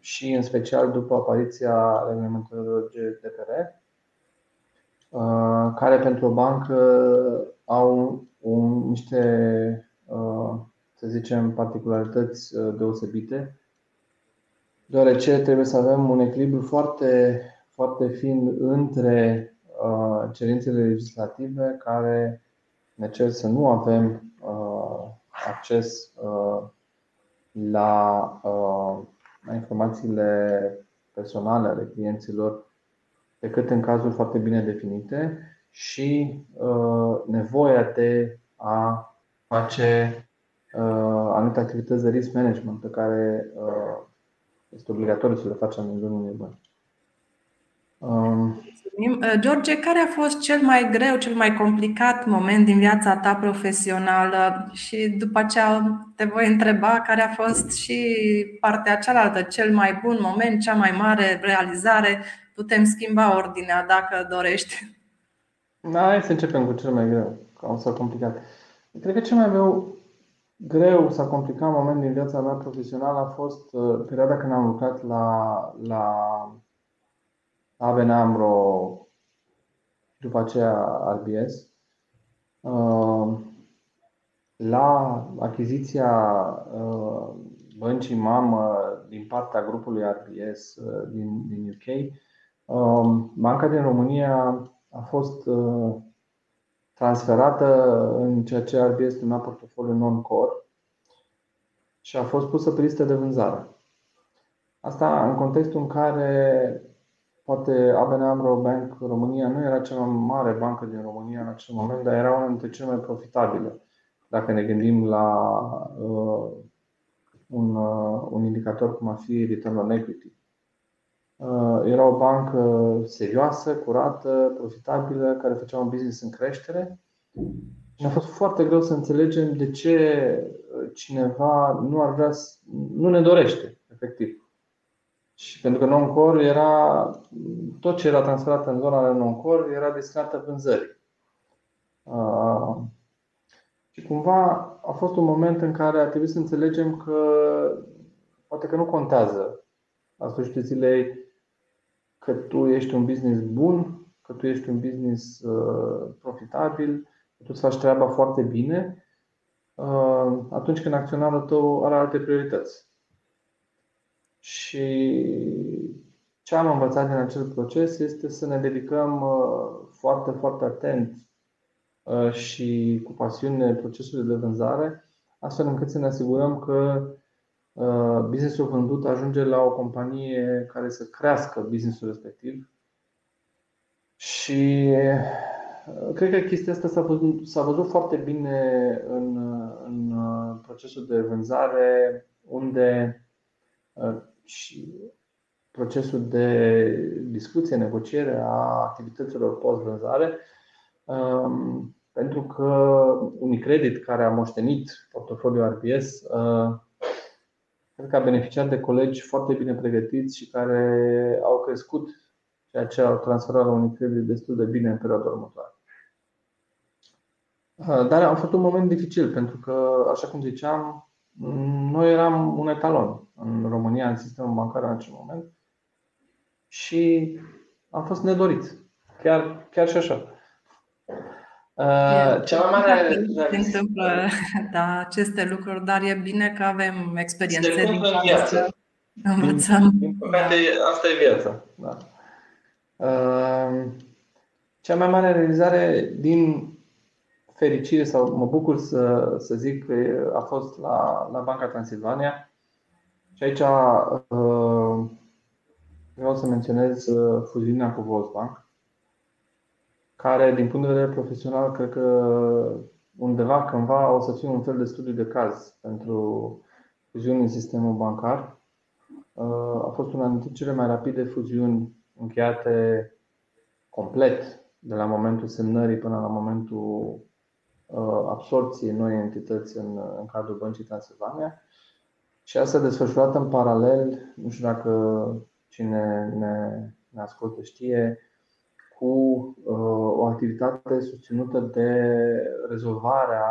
și în special după apariția reglementărilor GDPR, care pentru o bancă au un, niște, să zicem, particularități deosebite, deoarece trebuie să avem un echilibru foarte foarte fin între uh, cerințele legislative care ne cer să nu avem uh, acces uh, la, la informațiile personale ale clienților decât în cazuri foarte bine definite și nevoia de a face anumite activități de risk management pe care este obligatoriu să le facem în jurul unei bănci. Um, George, care a fost cel mai greu, cel mai complicat moment din viața ta profesională? Și după aceea te voi întreba care a fost și partea cealaltă, cel mai bun moment, cea mai mare realizare Putem schimba ordinea dacă dorești. Da, hai să începem cu cel mai greu, că o să complicat. Cred că cel mai greu, greu sau complicat moment din viața mea profesională a fost uh, perioada când am lucrat la, la ABN AMRO, după aceea RBS. Uh, la achiziția uh, băncii mamă din partea grupului RBS uh, din, din UK, um, banca din România a fost transferată în ceea ce RBS numea portofoliu non-core și a fost pusă pe listă de vânzare. Asta în contextul în care Poate ABN AMRO Bank România nu era cea mai mare bancă din România în acel moment, dar era una dintre cele mai profitabile. Dacă ne gândim la uh, un, uh, un indicator cum ar fi return on equity. Uh, era o bancă serioasă, curată, profitabilă, care făcea un business în creștere. Și a fost foarte greu să înțelegem de ce cineva nu ar vrea, nu ne dorește, efectiv. Și pentru că non-core era tot ce era transferat în zona de non-core era destinată vânzării. Uh, și cumva a fost un moment în care a trebuit să înțelegem că poate că nu contează la sfârșitul zilei că tu ești un business bun, că tu ești un business uh, profitabil, că tu îți faci treaba foarte bine, uh, atunci când acționarul tău are alte priorități. Și ce am învățat din acel proces este să ne dedicăm uh, foarte, foarte atent uh, și cu pasiune procesului de vânzare, astfel încât să ne asigurăm că uh, businessul vândut ajunge la o companie care să crească businessul respectiv. Și cred că chestia asta s-a văzut, s-a văzut foarte bine în, în procesul de vânzare, unde și procesul de discuție, negociere a activităților post-vânzare, um, pentru că Unicredit, care a moștenit portofoliul RBS, uh, cred că a beneficiat de colegi foarte bine pregătiți și care au crescut ceea ce au transferat la Unicredit destul de bine în perioada următoare. Uh, dar a fost un moment dificil pentru că, așa cum ziceam, noi eram un etalon în România, în sistemul bancar în acel moment și am fost nedoriți. Chiar, chiar și așa. Uh, cea mai mare. Se întâmplă da, aceste lucruri, dar e bine că avem experiențe din viață. Învățăm. Din păcate, asta e viața. Da. Uh, cea mai mare realizare din fericire sau mă bucur să, să zic că a fost la, la Banca Transilvania și aici uh, vreau să menționez uh, fuziunea cu Volksbank, care din punct de vedere profesional cred că undeva cândva o să fie un fel de studiu de caz pentru fuziuni în sistemul bancar. Uh, a fost una dintre cele mai rapide fuziuni încheiate complet de la momentul semnării până la momentul Uh, absorție noi entități în, în cadrul Băncii Transilvania și asta desfășurat în paralel, nu știu dacă cine ne, ne ascultă știe, cu uh, o activitate susținută de rezolvarea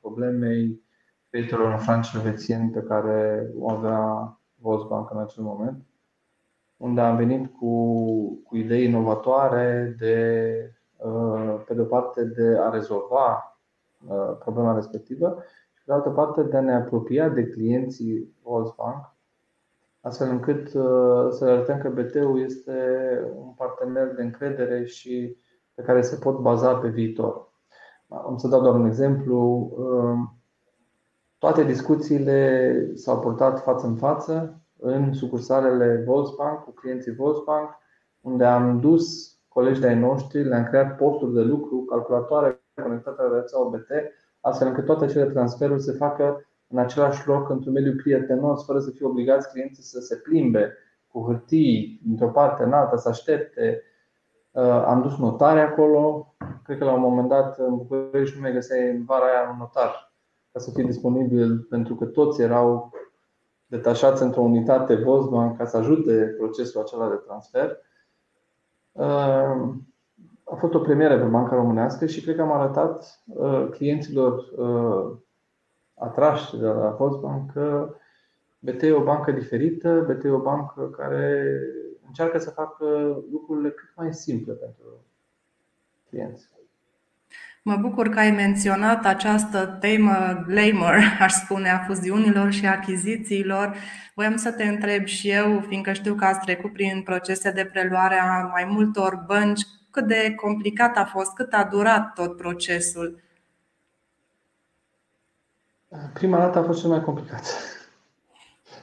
problemei creditelor în franci elvețieni pe care o avea Volksbank în acel moment, unde am venit cu, cu idei inovatoare de, uh, pe de o parte, de a rezolva Uh, problema respectivă și, pe de altă parte, de a ne apropia de clienții Volksbank, astfel încât uh, să le arătăm că BT-ul este un partener de încredere și pe care se pot baza pe viitor. Am să dau doar un exemplu. Uh, toate discuțiile s-au purtat față în față în sucursalele Volksbank cu clienții Volksbank, unde am dus colegi de-ai noștri, le-am creat posturi de lucru, calculatoare conectate la rețeaua OBT, astfel încât toate acele transferuri se facă în același loc, într-un mediu prietenos, fără să fie obligați clienții să se plimbe cu hârtii dintr-o parte în alta, să aștepte. Uh, am dus notare acolo. Cred că la un moment dat în București nu mai găseai în vara aia un notar ca să fie disponibil, pentru că toți erau detașați într-o unitate Volkswagen ca să ajute procesul acela de transfer. A fost o premieră pe Banca Românească și cred că am arătat clienților atrași de la Postbank că BT e o bancă diferită, BT e o bancă care încearcă să facă lucrurile cât mai simple pentru clienți. Mă bucur că ai menționat această temă glamour, aș spune, a fuziunilor și achizițiilor. Voiam să te întreb și eu, fiindcă știu că ați trecut prin procese de preluare a mai multor bănci, cât de complicat a fost, cât a durat tot procesul? Prima dată a fost cel mai complicat.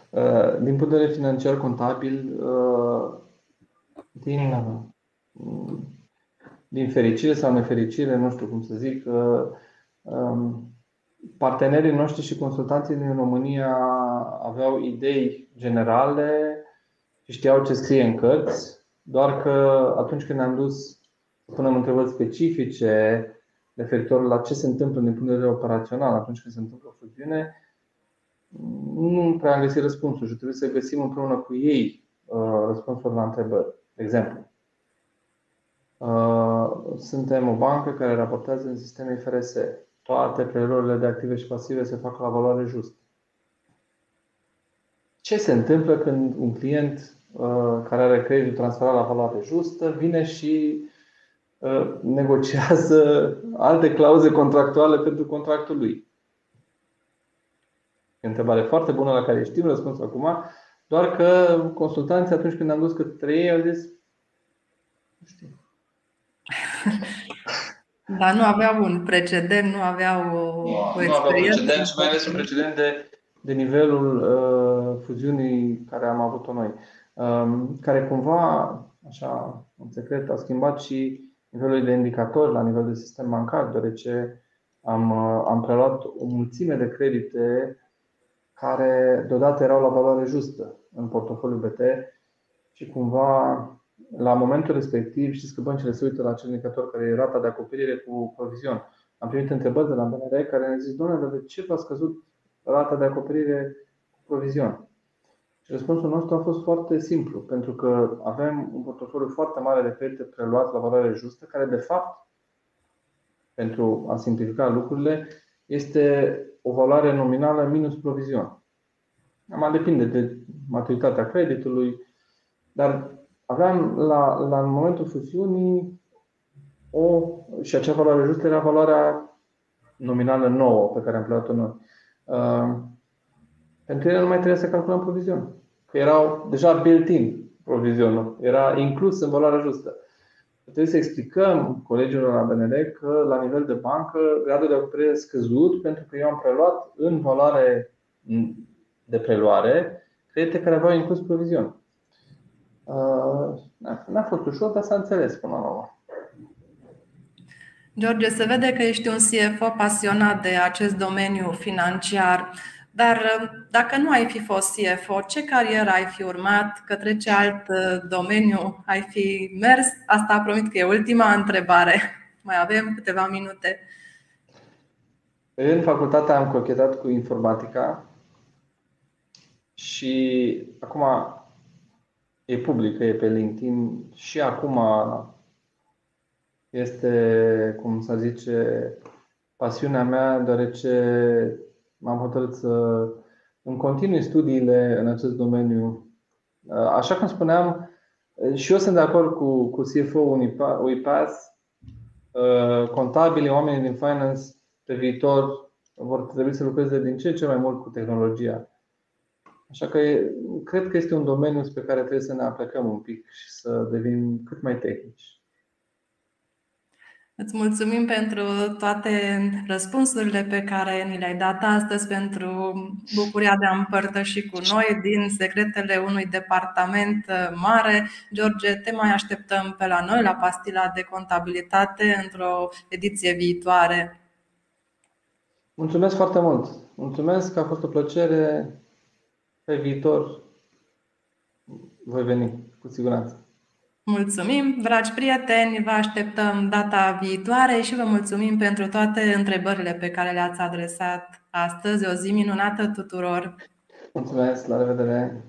Uh, din punct de vedere financiar contabil, uh, din din fericire sau nefericire, nu știu cum să zic, um, partenerii noștri și consultanții din România aveau idei generale și știau ce scrie în cărți, doar că atunci când ne-am dus să punem întrebări specifice referitor la ce se întâmplă din punct de vedere operațional atunci când se întâmplă o fuziune, nu prea am găsit răspunsul și trebuie să găsim împreună cu ei uh, răspunsul la întrebări. De exemplu, Uh, suntem o bancă care raportează în sistemul IFRS. Toate preluările de active și pasive se fac la valoare justă. Ce se întâmplă când un client uh, care are creditul transferat la valoare justă vine și uh, negociază alte clauze contractuale pentru contractul lui? E o întrebare foarte bună la care știm răspunsul acum, doar că consultanții atunci când am dus către ei au zis nu știu, dar nu aveau un precedent, nu aveau o, o experiență. Nu aveau precedent și mai ales un precedent de, de nivelul uh, fuziunii care am avut-o noi. Um, care cumva, așa, în secret, a schimbat și nivelul de indicatori la nivel de sistem bancar, deoarece am, uh, am preluat o mulțime de credite care deodată erau la valoare justă în portofoliul BT și cumva la momentul respectiv, știți că băncile se uită la acel indicator care e rata de acoperire cu provizion. Am primit întrebări de la BNR care ne-au zis, doamne, de ce v-a scăzut rata de acoperire cu provizion? Și răspunsul nostru a fost foarte simplu, pentru că avem un portofoliu foarte mare de credite preluat la valoare justă, care de fapt, pentru a simplifica lucrurile, este o valoare nominală minus provizion. Am depinde de maturitatea creditului, dar aveam la, la momentul fuziunii o, și acea valoare justă era valoarea nominală nouă pe care am plătit-o noi. Uh, pentru ele nu mai trebuia să calculăm provizion. Că erau deja built-in provizionul. Era inclus în valoarea justă. Trebuie să explicăm colegilor la BNR că la nivel de bancă gradul de acoperire e scăzut pentru că eu am preluat în valoare de preluare credite care aveau inclus provizion. Uh, n-a fost ușor, dar s-a înțeles până la urmă. George, se vede că ești un CFO pasionat de acest domeniu financiar, dar uh, dacă nu ai fi fost CFO, ce carieră ai fi urmat? Către ce alt uh, domeniu ai fi mers? Asta promit că e ultima întrebare. Mai avem câteva minute. În facultate am cochetat cu informatica și acum e publică, e pe LinkedIn și acum este, cum să zice, pasiunea mea, deoarece m-am hotărât să îmi continui studiile în acest domeniu. Așa cum spuneam, și eu sunt de acord cu, cu CFO UiPath, contabili, oamenii din finance pe viitor vor trebui să lucreze din ce ce mai mult cu tehnologia. Așa că cred că este un domeniu spre care trebuie să ne aplicăm un pic și să devenim cât mai tehnici. Îți mulțumim pentru toate răspunsurile pe care ni le-ai dat astăzi, pentru bucuria de a împărtăși cu noi din secretele unui departament mare. George, te mai așteptăm pe la noi, la pastila de contabilitate, într-o ediție viitoare. Mulțumesc foarte mult! Mulțumesc, a fost o plăcere pe viitor voi veni, cu siguranță. Mulțumim, dragi prieteni, vă așteptăm data viitoare și vă mulțumim pentru toate întrebările pe care le-ați adresat astăzi. O zi minunată tuturor! Mulțumesc, la revedere!